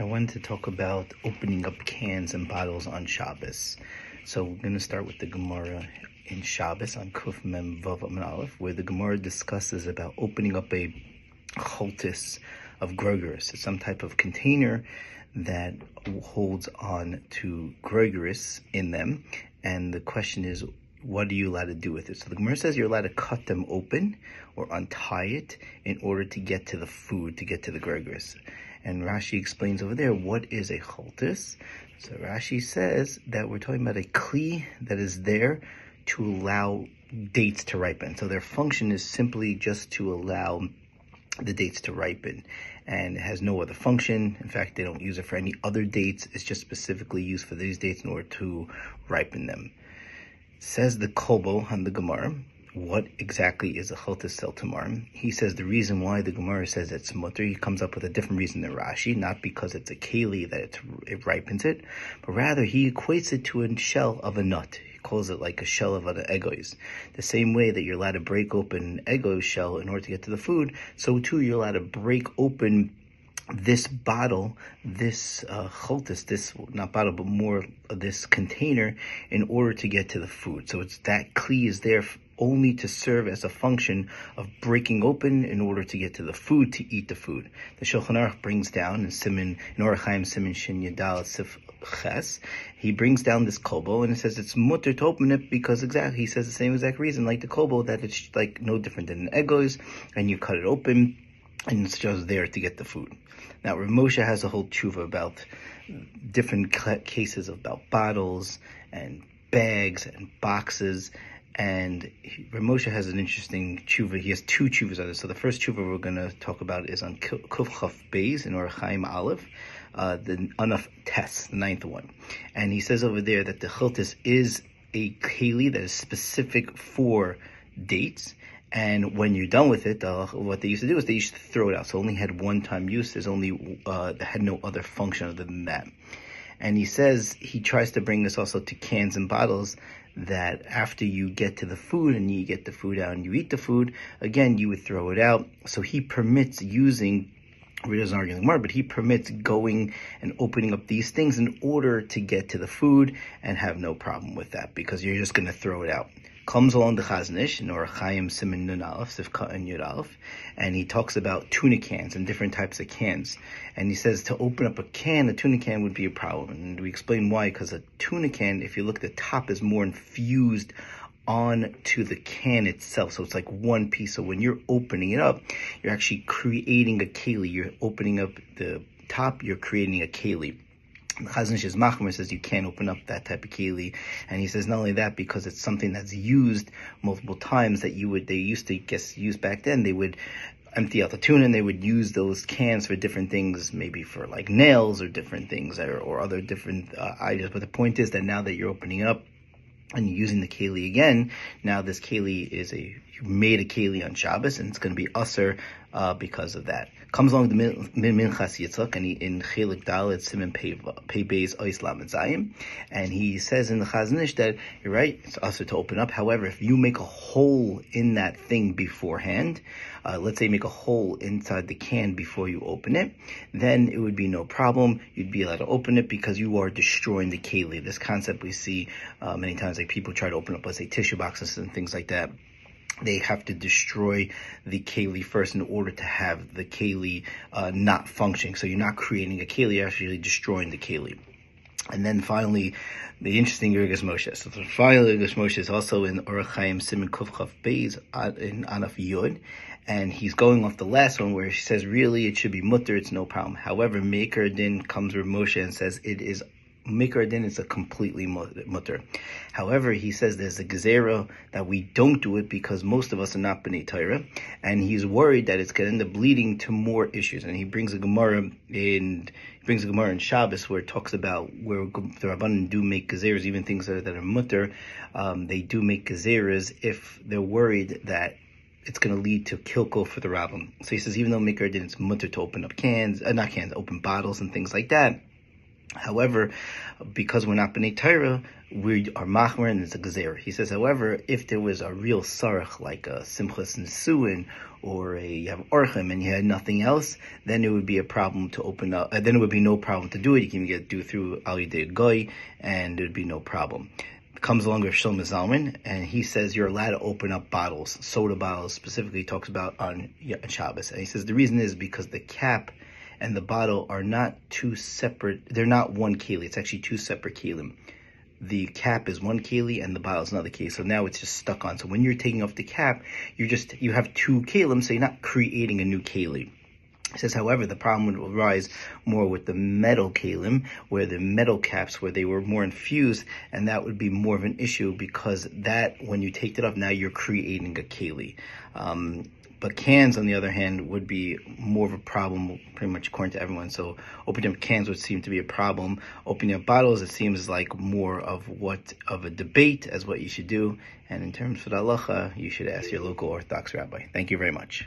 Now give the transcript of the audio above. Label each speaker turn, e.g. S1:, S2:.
S1: I wanted to talk about opening up cans and bottles on Shabbos. So we're going to start with the Gemara in Shabbos on Kuf Mem Vav Aleph, where the Gemara discusses about opening up a choltis of Gregoris, some type of container that holds on to Gregoris in them. And the question is, what are you allowed to do with it? So the Gemara says you're allowed to cut them open or untie it in order to get to the food, to get to the Gregoris. And Rashi explains over there what is a choltis. So Rashi says that we're talking about a kli that is there to allow dates to ripen. So their function is simply just to allow the dates to ripen and it has no other function. In fact, they don't use it for any other dates. It's just specifically used for these dates in order to ripen them. Says the Kobo on the Gemara, what exactly is a choltis sel tamar? He says the reason why the Gemara says it's mutter, he comes up with a different reason than Rashi, not because it's a keli that it ripens it, but rather he equates it to a shell of a nut. He calls it like a shell of an egois. The same way that you're allowed to break open an ego shell in order to get to the food, so too you're allowed to break open this bottle, this uh, choltis, this not bottle, but more this container, in order to get to the food. So it's that kli is there only to serve as a function of breaking open in order to get to the food, to eat the food. The Shulchan Aruch brings down in Simon, in Orach Simon Shin Yadal Sif Ches, he brings down this kobo and it says it's mutter to open it because exactly, he says the same exact reason, like the kobo, that it's like no different than an egos, and you cut it open, and it's just there to get the food. Now, Rav Moshe has a whole tshuva about different cases about bottles and bags and boxes and Rav Moshe has an interesting tshuva. He has two tshuvas on this. So the first tshuva we're going to talk about is on Kuf Beis in Orach Chaim Aleph, uh, the Anaf Tes, the ninth one. And he says over there that the Chiltis is a keli that is specific for dates. And when you're done with it, uh, what they used to do is they used to throw it out. So only had one time use. There's only, uh, had no other function other than that. And he says he tries to bring this also to cans and bottles that after you get to the food and you get the food out and you eat the food, again, you would throw it out. So he permits using he doesn't argue anymore, but he permits going and opening up these things in order to get to the food and have no problem with that because you're just going to throw it out comes along the Chazon Ish, nor Chaim Simon Nun Aleph, Sivka and Yud Aleph, and he talks about tuna cans and different types of cans. And he says to open up a can, a tuna can would be a problem. And we explain why, because a tuna can, if you look, at the top is more infused on to the can itself. So it's like one piece. So when you're opening it up, you're actually creating a keli. You're opening up the top, you're creating a keli. Chazon Ish's Machmer says you can't open up that type of keli, and he says not only that because it's something that's used multiple times that you would they used to guess use back then they would empty out the tuna and they would use those cans for different things, maybe for like nails or different things or, or other different uh. But the point is that now that you're opening up and you're using the keli again, now this keli is a made a keli on Shabbos and it's going to be usher uh, because of that. Comes along the min Minchas Yitzchak and he, in Chelik Dalet Simon Pei Beis Ois Lamed and he says in the Chazon Ish that you're right, it's usher to open up. However, if you make a hole in that thing beforehand, uh, let's say make a hole inside the can before you open it, then it would be no problem. You'd be allowed to open it because you are destroying the keli. This concept we see uh, many times, like people try to open up, let's say, tissue boxes and things like that they have to destroy the keli first in order to have the keli uh, not functioning. So you're not creating a keli, you're actually destroying the keli. And then finally, the interesting Igros Moshe. So the final Igros Moshe is also in Orach Chaim Simon Kufchav Beis in Anaf Yud. And he's going off the last one where he says, really, it should be mutter, it's no problem. However, Maker Din comes with Moshe and says it is Mikra din is a completely mutter. However, he says there's a gezerah that we don't do it because most of us are not b'nei Torah, and he's worried that it's going to end up leading to more issues. And he brings a Gemara in he brings a Gemara in Shabbos where it talks about where the Rabbanan do make gezerahs, even things that are, that are mutter, um, they do make gezerahs if they're worried that it's going to lead to kilko for the rabbin. So he says even though Mikra din it's mutter to open up cans, uh, not cans, open bottles and things like that However, because we're not B'nai Torah, we are Machmer and it's a Gezer. He says, however, if there was a real Sarach, like a Simchas Nesuin, or a you have orchim and you had nothing else, then it would be a problem to open up. Uh, then it would be no problem to do it. You can get do through Ali De Goy, and it would be no problem. Comes along with Shlomo Zalman, and he says you're allowed to open up bottles, soda bottles specifically. Talks about on Shabbos, and he says the reason is because the cap and the bottle are not two separate. They're not one keli. It's actually two separate kelim the cap is one keli and the bottle is another keli. So now it's just stuck on. So when you're taking off the cap, you're just you have two kelim, so you're not creating a new keli. It says, however, the problem would arise more with the metal kalim, where the metal caps, where they were more infused, and that would be more of an issue because that, when you take it off, now you're creating a keli. Um, but cans, on the other hand, would be more of a problem, pretty much according to everyone. So opening up cans would seem to be a problem. Opening up bottles, it seems like more of what of a debate as what you should do. And in terms of the halacha, you should ask your local Orthodox rabbi. Thank you very much.